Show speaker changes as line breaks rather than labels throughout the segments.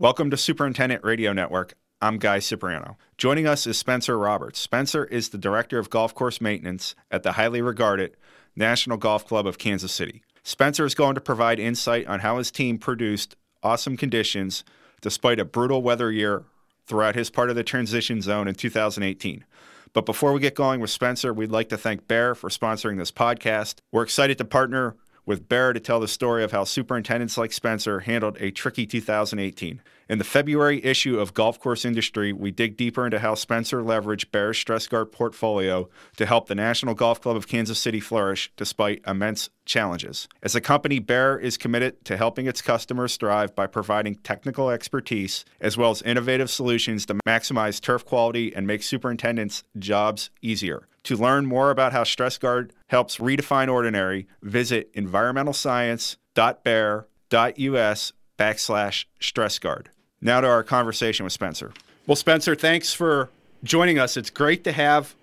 Welcome to Superintendent Radio Network. I'm Guy Cipriano. Joining us is Spencer Roberts. Spencer is the Director of Golf Course Maintenance at the highly regarded National Golf Club of Kansas City. Spencer is going to provide insight on how his team produced awesome conditions despite a brutal weather year throughout his part of the transition zone in 2018. But before we get going with Spencer, we'd like to thank Bayer for sponsoring this podcast. We're excited to partner with Bayer to tell the story of how superintendents like Spencer handled a tricky 2018. In the February issue of Golf Course Industry, we dig deeper into how Spencer leveraged Bayer's stress guard portfolio to help the National Golf Club of Kansas City flourish despite immense challenges. As a company, Bayer is committed to helping its customers thrive by providing technical expertise as well as innovative solutions to maximize turf quality and make superintendents' jobs easier. To learn more about how StressGuard helps redefine ordinary, visit environmentalscience.bayer.us backslash StressGuard. Now to our conversation with Spencer. Well, Spencer, thanks for joining us. It's great to have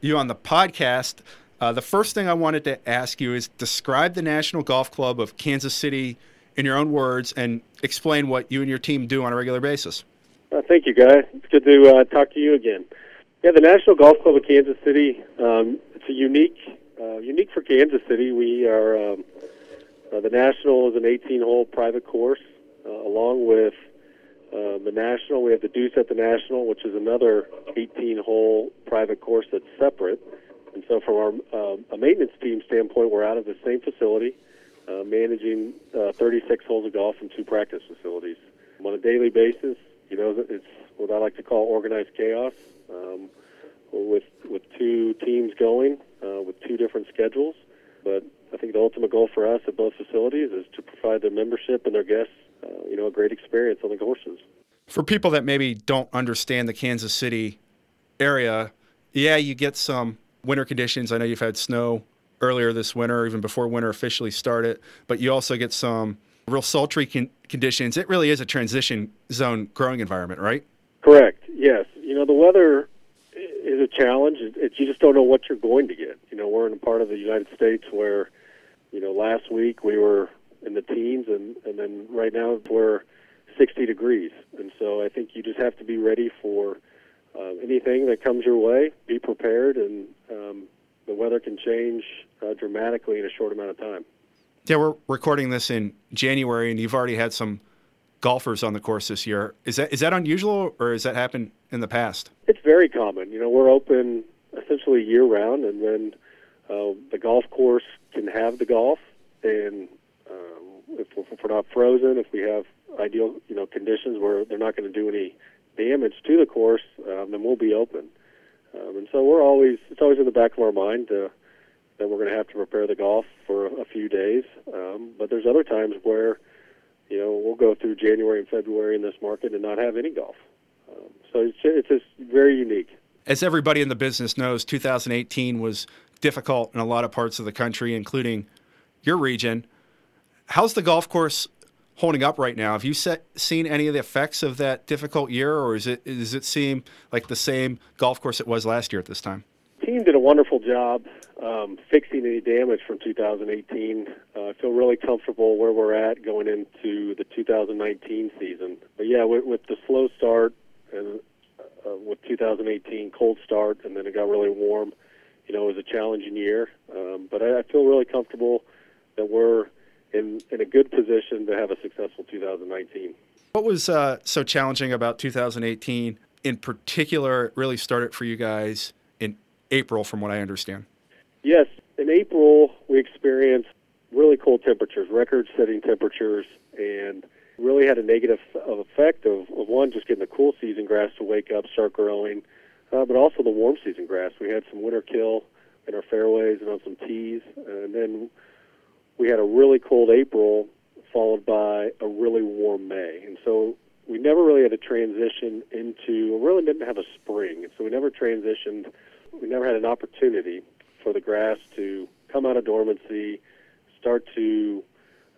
you on the podcast. Uh, the first thing I wanted to ask you is describe the National Golf Club of Kansas City in your own words and explain what you and your team do on a regular basis.
Uh, thank you, Guy. It's good to uh, talk to you again. Yeah, the National Golf Club of Kansas City. Um, it's a unique, uh, unique for Kansas City. We are um, uh, the National is an 18-hole private course, uh, along with uh, the National. We have the Deuce at the National, which is another 18-hole private course that's separate. And so, from our uh, a maintenance team standpoint, we're out of the same facility, uh, managing uh, 36 holes of golf in two practice facilities on a daily basis. You know, it's what I like to call organized chaos, um, with with two teams going uh, with two different schedules. But I think the ultimate goal for us at both facilities is to provide their membership and their guests uh, you know, a great experience on the courses.
For people that maybe don't understand the Kansas City area, yeah, you get some winter conditions. I know you've had snow earlier this winter, even before winter officially started, but you also get some real sultry con- conditions. It really is a transition zone growing environment, right?
Correct. Yes. You know, the weather is a challenge. It's, you just don't know what you're going to get. You know, we're in a part of the United States where, you know, last week we were in the teens, and and then right now we're 60 degrees, and so I think you just have to be ready for uh, anything that comes your way. Be prepared, and um, the weather can change uh, dramatically in a short amount of time.
Yeah, we're recording this in January, and you've already had some golfers on the course this year. Is that is that unusual, or has that happened in the past?
It's very common. You know, we're open essentially year round, and then uh, the golf course can have the golf, and if, if we're not frozen, if we have ideal you know conditions where they're not going to do any damage to the course, um, then we'll be open. Um, and so we're always it's always in the back of our mind uh, that we're going to have to prepare the golf for a, a few days. Um, but there's other times where you know we'll go through January and February in this market and not have any golf. Um, so it's it's just very unique.
As everybody in the business knows, 2018 was difficult in a lot of parts of the country, including your region. How's the golf course holding up right now? Have you set, seen any of the effects of that difficult year, or is it does it seem like the same golf course it was last year at this time?
Team did a wonderful job um, fixing any damage from 2018. Uh, I feel really comfortable where we're at going into the 2019 season. But yeah, with, with the slow start and uh, with 2018 cold start, and then it got really warm. You know, it was a challenging year, um, but I, I feel really comfortable that we're in, in a good position to have a successful 2019.
What was uh, so challenging about 2018 in particular? Really started for you guys April, from what I understand.
Yes, in April we experienced really cold temperatures, record-setting temperatures, and really had a negative effect of, of one just getting the cool season grass to wake up, start growing, uh, but also the warm season grass. We had some winter kill in our fairways and on some tees, and then we had a really cold April followed by a really warm May. And so we never really had a transition into, we really didn't have a spring. So we never transitioned, we never had an opportunity for the grass to come out of dormancy, start to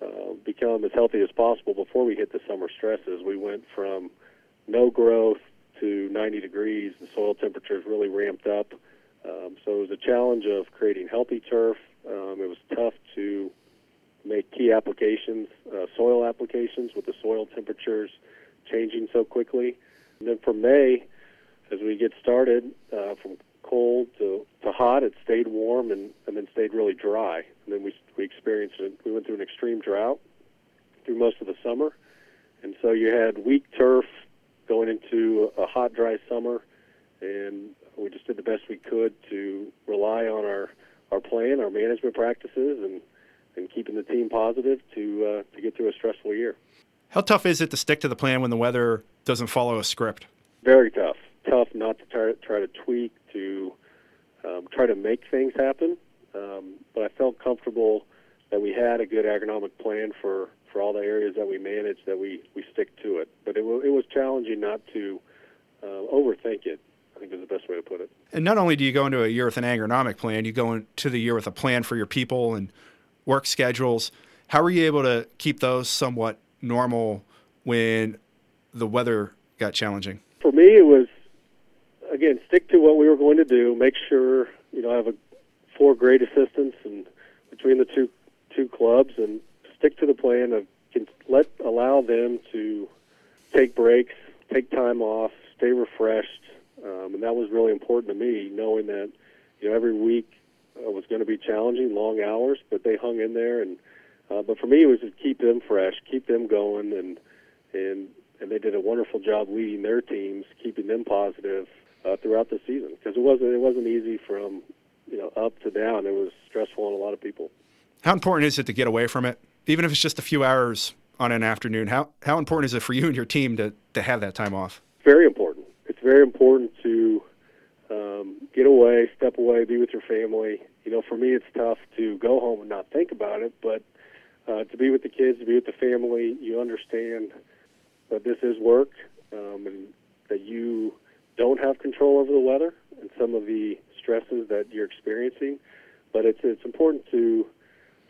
uh, become as healthy as possible before we hit the summer stresses. We went from no growth to 90 degrees. The soil temperatures really ramped up. Um, so it was a challenge of creating healthy turf. Um, it was tough to make key applications, uh, soil applications with the soil temperatures changing so quickly. And then from May, as we get started, uh, from cold to, to hot, it stayed warm and, and then stayed really dry. And then we, we experienced it. We went through an extreme drought through most of the summer. And so you had weak turf going into a hot, dry summer. And we just did the best we could to rely on our, our plan, our management practices, and, and keeping the team positive to, uh, to get through a stressful year.
How tough is it to stick to the plan when the weather doesn't follow a script?
Very tough. Tough not to try, try to tweak, to um, try to make things happen. Um, but I felt comfortable that we had a good agronomic plan for, for all the areas that we manage, that we, we stick to it. But it, w- it was challenging not to uh, overthink it, I think is the best way to put it.
And not only do you go into a year with an agronomic plan, you go into the year with a plan for your people and work schedules. How were you able to keep those somewhat normal when the weather got challenging?
For me, it was again stick to what we were going to do. Make sure you know I have a, four great assistants and between the two two clubs, and stick to the plan of can let allow them to take breaks, take time off, stay refreshed, um, and that was really important to me, knowing that you know every week uh, was going to be challenging, long hours, but they hung in there and. Uh, but for me, it was to keep them fresh, keep them going, and and and they did a wonderful job leading their teams, keeping them positive uh, throughout the season because it wasn't it wasn't easy from you know up to down. It was stressful on a lot of people.
How important is it to get away from it, even if it's just a few hours on an afternoon? How how important is it for you and your team to to have that time off?
Very important. It's very important to um, get away, step away, be with your family. You know, for me, it's tough to go home and not think about it, but uh, to be with the kids, to be with the family, you understand that this is work um, and that you don't have control over the weather and some of the stresses that you're experiencing. But it's it's important to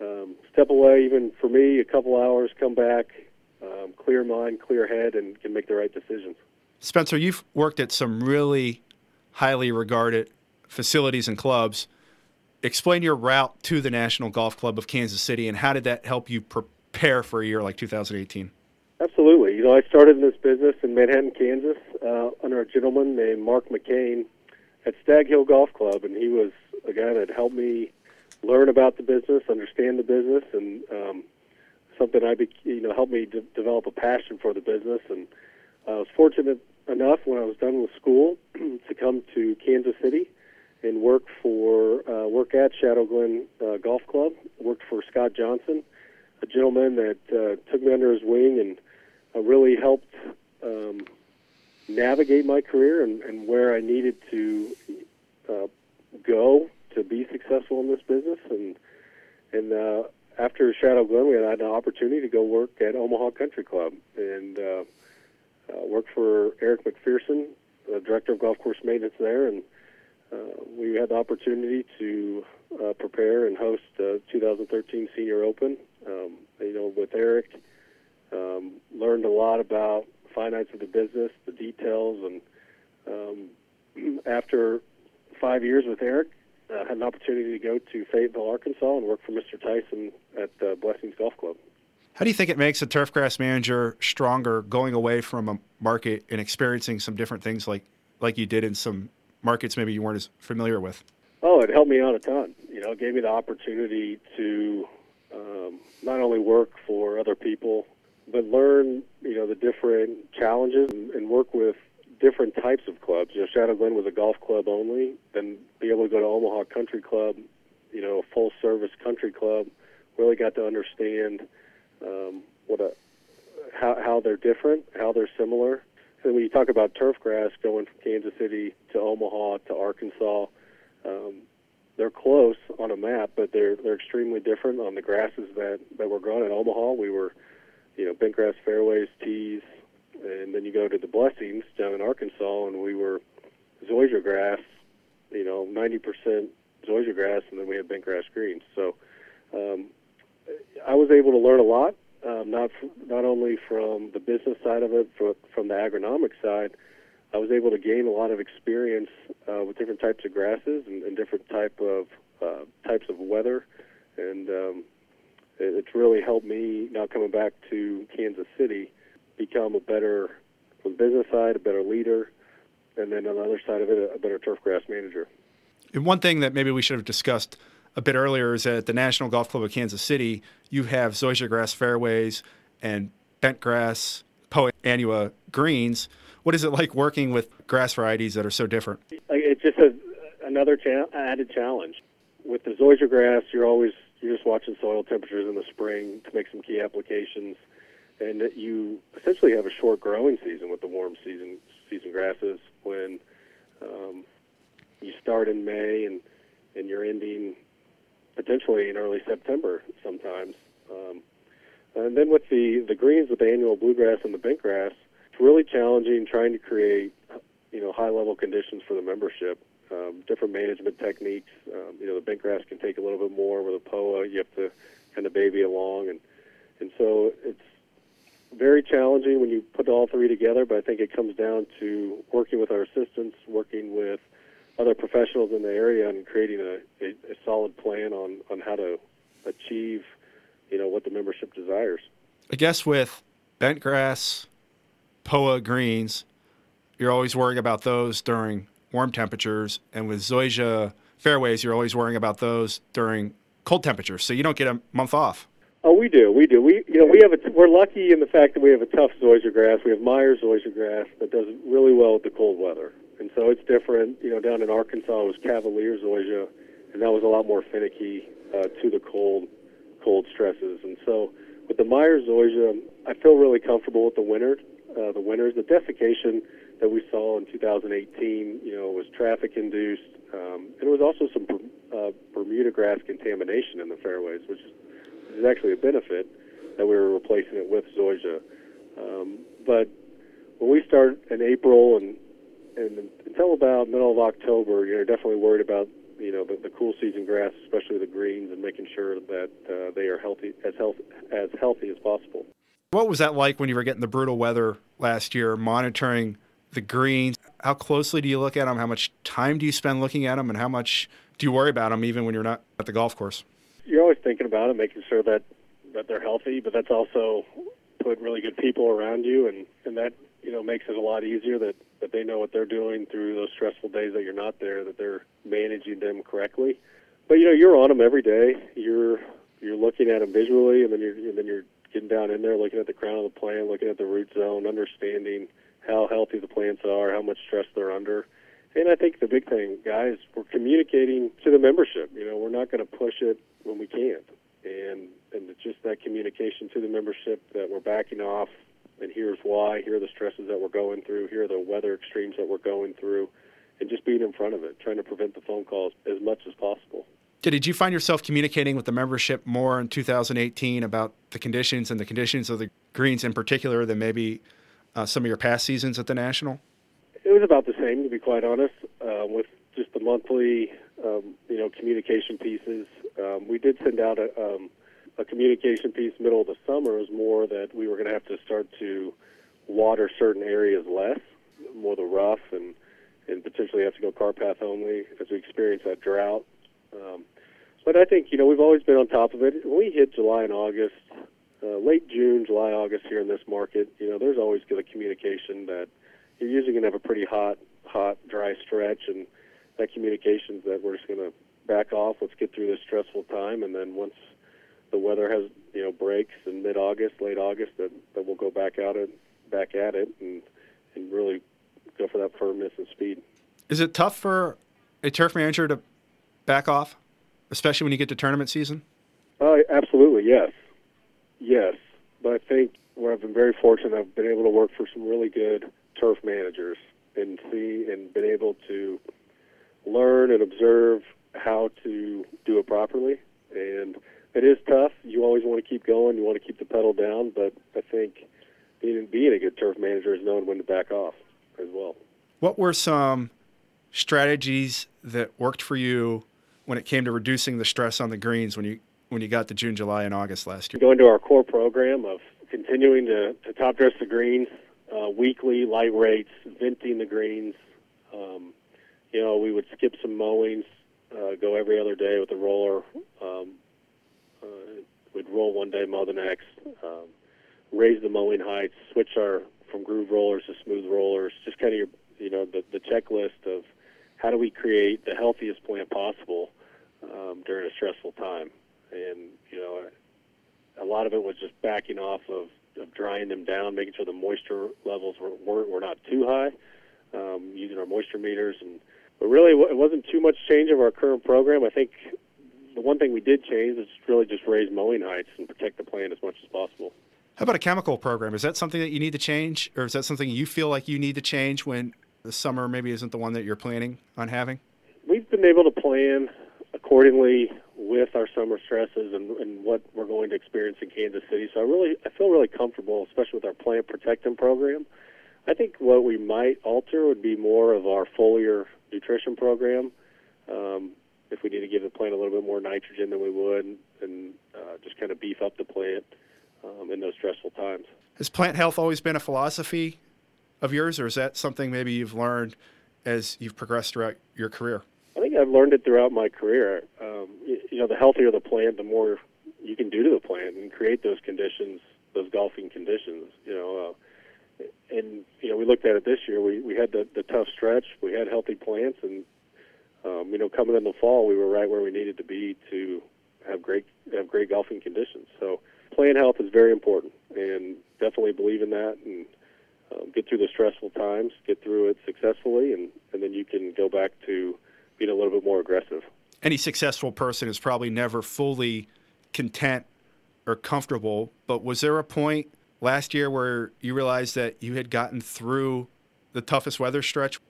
um, step away, even for me, a couple hours, come back, um, clear mind, clear head, and can make the right decisions.
Spencer, you've worked at some really highly regarded facilities and clubs explain your route to the National Golf Club of Kansas City and how did that help you prepare for a year like 2018?
Know, I started in this business in Manhattan, Kansas, uh, under a gentleman named Mark McCain at Stagg Hill Golf Club, and he was a guy that helped me learn about the business, understand the business, and um, something I, be, you know, helped me de- develop a passion for the business. And I was fortunate enough when I was done with school to come to Kansas City and work for uh, work at Shadow Glen uh, Golf Club. Worked for Scott Johnson, a gentleman that uh, took me under his wing and really helped um, navigate my career and, and where I needed to uh, go to be successful in this business. And and uh, after Shadow Glen, we had an opportunity to go work at Omaha Country Club and uh, uh, work for Eric McPherson, the director of golf course maintenance there, and uh, we had the opportunity to uh, prepare and host the 2013 Senior Open. Um, you know, with Eric, um, learned a lot about finance of the business, the details, and um, after five years with Eric, uh, had an opportunity to go to Fayetteville, Arkansas, and work for Mr. Tyson at uh, Blessings Golf Club.
How do you think it makes a turfgrass manager stronger going away from a market and experiencing some different things like like you did in some markets maybe you weren't as familiar with?
Oh, it helped me out a ton. You know, it gave me the opportunity to um, not only work for other people, but learn, you know, the different challenges and, and work with different types of clubs. You know, Shadow Glen was a golf club only, then be able to go to Omaha Country Club, you know, a full service country club. Really got to understand um, what a how how they're different, how they're similar, and when you talk about turf grass going from Kansas City to Omaha to Arkansas, um, they're close on a map, but they're they're extremely different on the grasses that that were grown in Omaha. We were, you know, bent grass fairways, tees, and then you go to the Blessings down in Arkansas, and we were zoysia grass, you know, 90% zoysia grass, and then we had bent grass greens. So um, I was able to learn a lot um, not not only from the business side of it, but from the agronomic side. I was able to gain a lot of experience uh, with different types of grasses and, and different type of uh, types of weather, and um, it's really helped me now coming back to Kansas City become a better from the business side, a better leader, and then on the other side of it, a better turf grass manager.
And one thing that maybe we should have discussed a bit earlier is that at the National Golf Club of Kansas City, you have zoysia grass fairways and bent grass, Poa annua greens. What is it like working with grass varieties that are so different?
It's just a, another cha- added challenge. With the zoysia grass, you're always you're just watching soil temperatures in the spring to make some key applications, and you essentially have a short growing season with the warm season season grasses when um, you start in May and and you're ending potentially in early September sometimes. Um, and then with the the greens with the annual bluegrass and the bentgrass, it's really challenging trying to create you know high level conditions for the membership. Um, different management techniques. Um, you know, the bentgrass can take a little bit more. With a POA, you have to kind of baby along, and and so it's very challenging when you put all three together. But I think it comes down to working with our assistants, working with other professionals in the area, and creating a, a, a solid plan on on how to achieve you know what the membership desires.
I guess with bentgrass, POA greens, you're always worrying about those during warm temperatures, and with zoysia fairways, you're always worrying about those during cold temperatures. So you don't get a month off.
Oh, we do, we do. We, you know, we have a. We're lucky in the fact that we have a tough zoysia grass. We have Myers zoysia grass that does really well with the cold weather, and so it's different. You know, down in Arkansas it was Cavalier zoysia, and that was a lot more finicky uh, to the cold, cold stresses. And so with the Myers zoysia, I feel really comfortable with the winter. Uh, the winters, the desiccation that we saw in 2018, you know, was traffic induced. Um, and there was also some uh, Bermuda grass contamination in the fairways, which is actually a benefit that we were replacing it with zoysia. Um, but when we start in April and and until about middle of October, you're definitely worried about you know the, the cool season grass, especially the greens, and making sure that uh, they are healthy as health as healthy as possible.
What was that like when you were getting the brutal weather last year, monitoring the greens? How closely do you look at them? How much time do you spend looking at them? And how much do you worry about them even when you're not at the golf course?
You're always thinking about it, making sure that, that they're healthy, but that's also put really good people around you, and, and that you know makes it a lot easier that, that they know what they're doing through those stressful days that you're not there, that they're managing them correctly. But you know you're on them every day. You're you're looking at them visually, and then you're and then you're getting down in there, looking at the crown of the plant, looking at the root zone, understanding how healthy the plants are, how much stress they're under. And I think the big thing, guys, we're communicating to the membership. You know, we're not going to push it when we can't. And and it's just that communication to the membership that we're backing off and here's why, here are the stresses that we're going through, here are the weather extremes that we're going through, and just being in front of it, trying to prevent the phone calls as much as possible.
Did you find yourself communicating with the membership more in 2018 about the conditions and the conditions of the greens in particular than maybe uh, some of your past seasons at the National?
It was about the same, to be quite honest, uh, with just the monthly, um, you know, communication pieces. Um, we did send out a, um, a communication piece middle of the summer. Was more that we were going to have to start to water certain areas less, more the rough, and and potentially have to go car path only as we experience that drought. Um, but I think you know we've always been on top of it. When we hit July and August, uh, late June, July, August here in this market, you know, there's always good communication that you're usually going to have a pretty hot, hot, dry stretch, and that communication is that we're just going to back off. Let's get through this stressful time, and then once the weather has you know breaks in mid-August, late August, that that we'll go back out it, back at it, and and really go for that firmness and speed.
Is it tough for a turf manager to back off? especially when you get to tournament season?
Uh, absolutely, yes, yes. But I think where I've been very fortunate, I've been able to work for some really good turf managers and see and been able to learn and observe how to do it properly. And it is tough. You always want to keep going. You want to keep the pedal down. But I think being being a good turf manager is knowing when to back off as well.
What were some strategies that worked for you when it came to reducing the stress on the greens when you when you got to June, July, and August last year?
Going to our core program of continuing to, to top dress the greens, uh, weekly light rates, venting the greens. Um, you know, we would skip some mowings, uh, go every other day with the roller. Um, uh, we'd roll one day, mow the next. Um, raise the mowing heights, switch our from groove rollers to smooth rollers, just kind of your, you know, the, the checklist of how do we create the healthiest plant possible um, during a stressful time. And, you know, a lot of it was just backing off of, of drying them down, making sure the moisture levels were, were, were not too high, um, using our moisture meters. And But really, it wasn't too much change of our current program. I think the one thing we did change is really just raise mowing heights and protect the plant as much as possible.
How about a chemical program? Is that something that you need to change, or is that something you feel like you need to change when the summer maybe isn't the one that you're planning on having?
We've been able to plan accordingly with our summer stresses and, and what we're going to experience in Kansas City. So I really, I feel really comfortable, especially with our plant protectant program. I think what we might alter would be more of our foliar nutrition program. Um, if we need to give the plant a little bit more nitrogen than we would, and uh, just kind of beef up the plant um, in those stressful times.
Has plant health always been a philosophy of yours, or is that something maybe you've learned as you've progressed throughout your career?
I think I've learned it throughout my career. Um, you, know, the healthier the plant, the more you can do to the plant and create those conditions, those golfing conditions. You know, uh, and you know, we looked at it this year. We we had the the tough stretch. We had healthy plants, and um, you know, coming in the fall, we were right where we needed to be to have great have great golfing conditions. So, plant health is very important, and definitely believe in that. And um, get through the stressful times, get through it successfully, and and then you can go back to being a little bit more aggressive.
Any successful person is probably never fully content or comfortable. But was there a point last year where you realized that you had gotten through the toughest weather stretch?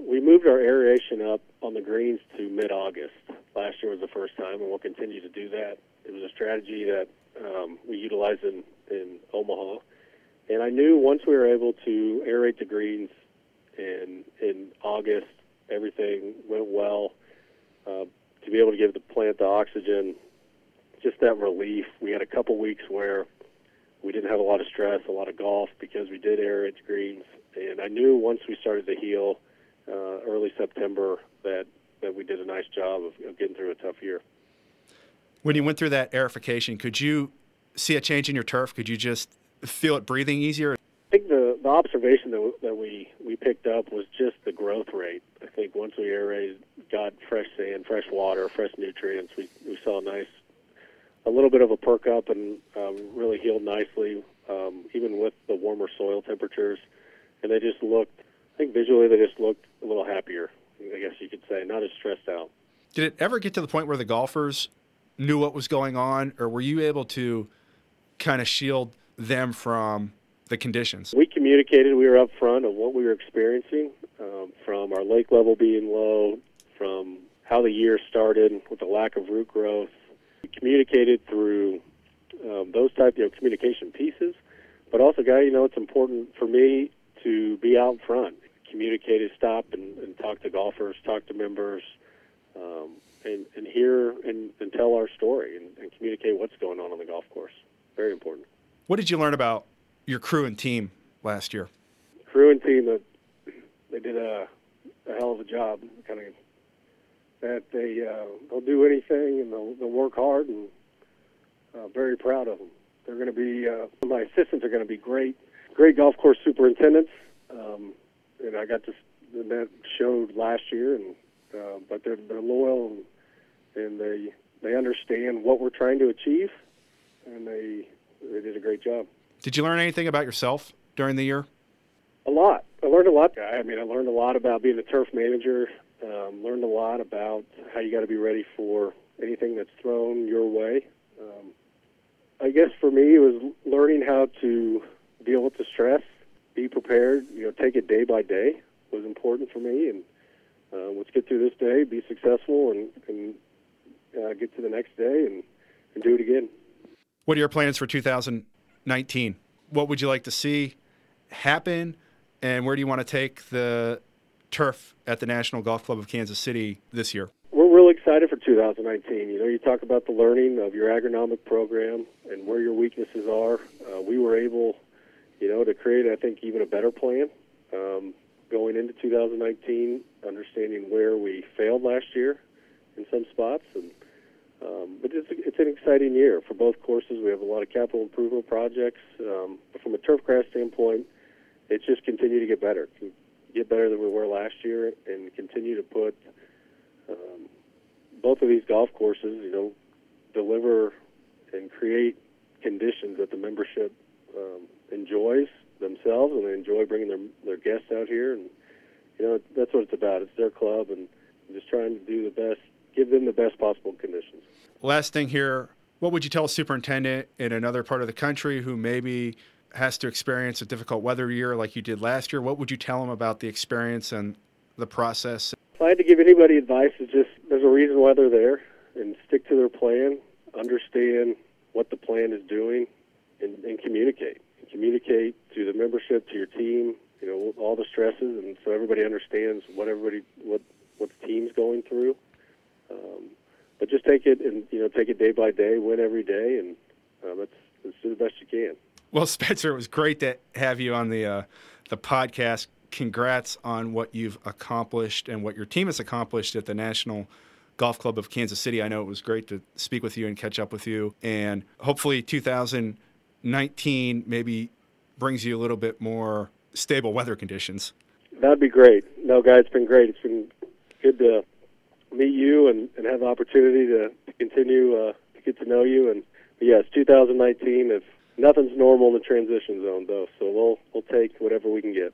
We moved our aeration up on the greens to mid August. Last year was the first time, and we'll continue to do that. It was a strategy that um, we utilized in, in Omaha. And I knew once we were able to aerate the greens in, in August, everything went well. Uh, to be able to give the plant the oxygen, just that relief. We had a couple weeks where we didn't have a lot of stress, a lot of golf because we did aerate the greens. And I knew once we started to heal uh, early September that, that we did a nice job of, of getting through a tough year.
When you went through that aerification, could you see a change in your turf? Could you just feel it breathing easier?
I think the, the observation that, that we, we picked up was just the growth rate. I think once we aerated, got fresh sand, fresh water, fresh nutrients, we, we saw a nice, a little bit of a perk up and um, really healed nicely, um, even with the warmer soil temperatures. And they just looked, I think visually they just looked a little happier, I guess you could say, not as stressed out.
Did it ever get to the point where the golfers knew what was going on, or were you able to kind of shield them from the conditions?
We communicated. We were upfront of what we were experiencing, um, from our lake level being low, from how the year started with the lack of root growth. We communicated through um, those type, you know, communication pieces, but also, guy, you know, it's important for me to be out front, communicate, stop, and, and talk to golfers, talk to members, um, and, and hear and, and tell our story and, and communicate what's going on on the golf course. Very important.
What did you learn about your crew and team last year?
Crew and team that they did a, a hell of a job. Kind of that they uh, they'll do anything and they'll, they'll work hard and uh, very proud of them. They're going to be uh, my assistants are going to be great, great golf course superintendents. Um, and I got to and that showed last year, and uh, but they're they're loyal and, and they they understand what we're trying to achieve, and they they did a great job.
Did you learn anything about yourself during the year?
A lot. I learned a lot. I mean, I learned a lot about being a turf manager. Um, learned a lot about how you got to be ready for anything that's thrown your way. Um, I guess for me, it was learning how to deal with the stress, be prepared. You know, take it day by day was important for me, and uh, let's get through this day, be successful, and, and uh, get to the next day and, and do it again.
What are your plans for 2019? What would you like to see happen, and where do you want to take the turf at the National Golf Club of Kansas City this year?
We're really excited for 2019. You know, you talk about the learning of your agronomic program and where your weaknesses are. Uh, we were able, you know, to create, I think, even a better plan um, going into 2019, understanding where we failed last year in some spots and um, but it's, it's an exciting year for both courses. We have a lot of capital improvement projects. Um, but from a turf grass standpoint, it's just continue to get better, get better than we were last year, and continue to put um, both of these golf courses, you know, deliver and create conditions that the membership um, enjoys themselves and they enjoy bringing their their guests out here and you know that's what it's about it's their club and just trying to do the best give them the best possible conditions.
Last thing here what would you tell a superintendent in another part of the country who maybe has to experience a difficult weather year like you did last year? What would you tell them about the experience and the process?
If i had to give anybody advice is just there's a reason why they're there and stick to their plan understand what the plan is doing and, and communicate. Communicate to the membership, to your team, you know, all the stresses, and so everybody understands what everybody what what the team's going through. Take it and you know take it day by day, win every day, and uh, let's let's do the best you can.
Well, Spencer, it was great to have you on the uh, the podcast. Congrats on what you've accomplished and what your team has accomplished at the National Golf Club of Kansas City. I know it was great to speak with you and catch up with you, and hopefully 2019 maybe brings you a little bit more stable weather conditions.
That'd be great. No, guys, it's been great. It's been good to meet you and, and have the opportunity to, to continue uh, to get to know you. And yes, 2019. If nothing's normal in the transition zone, though, so we'll we'll take whatever we can get.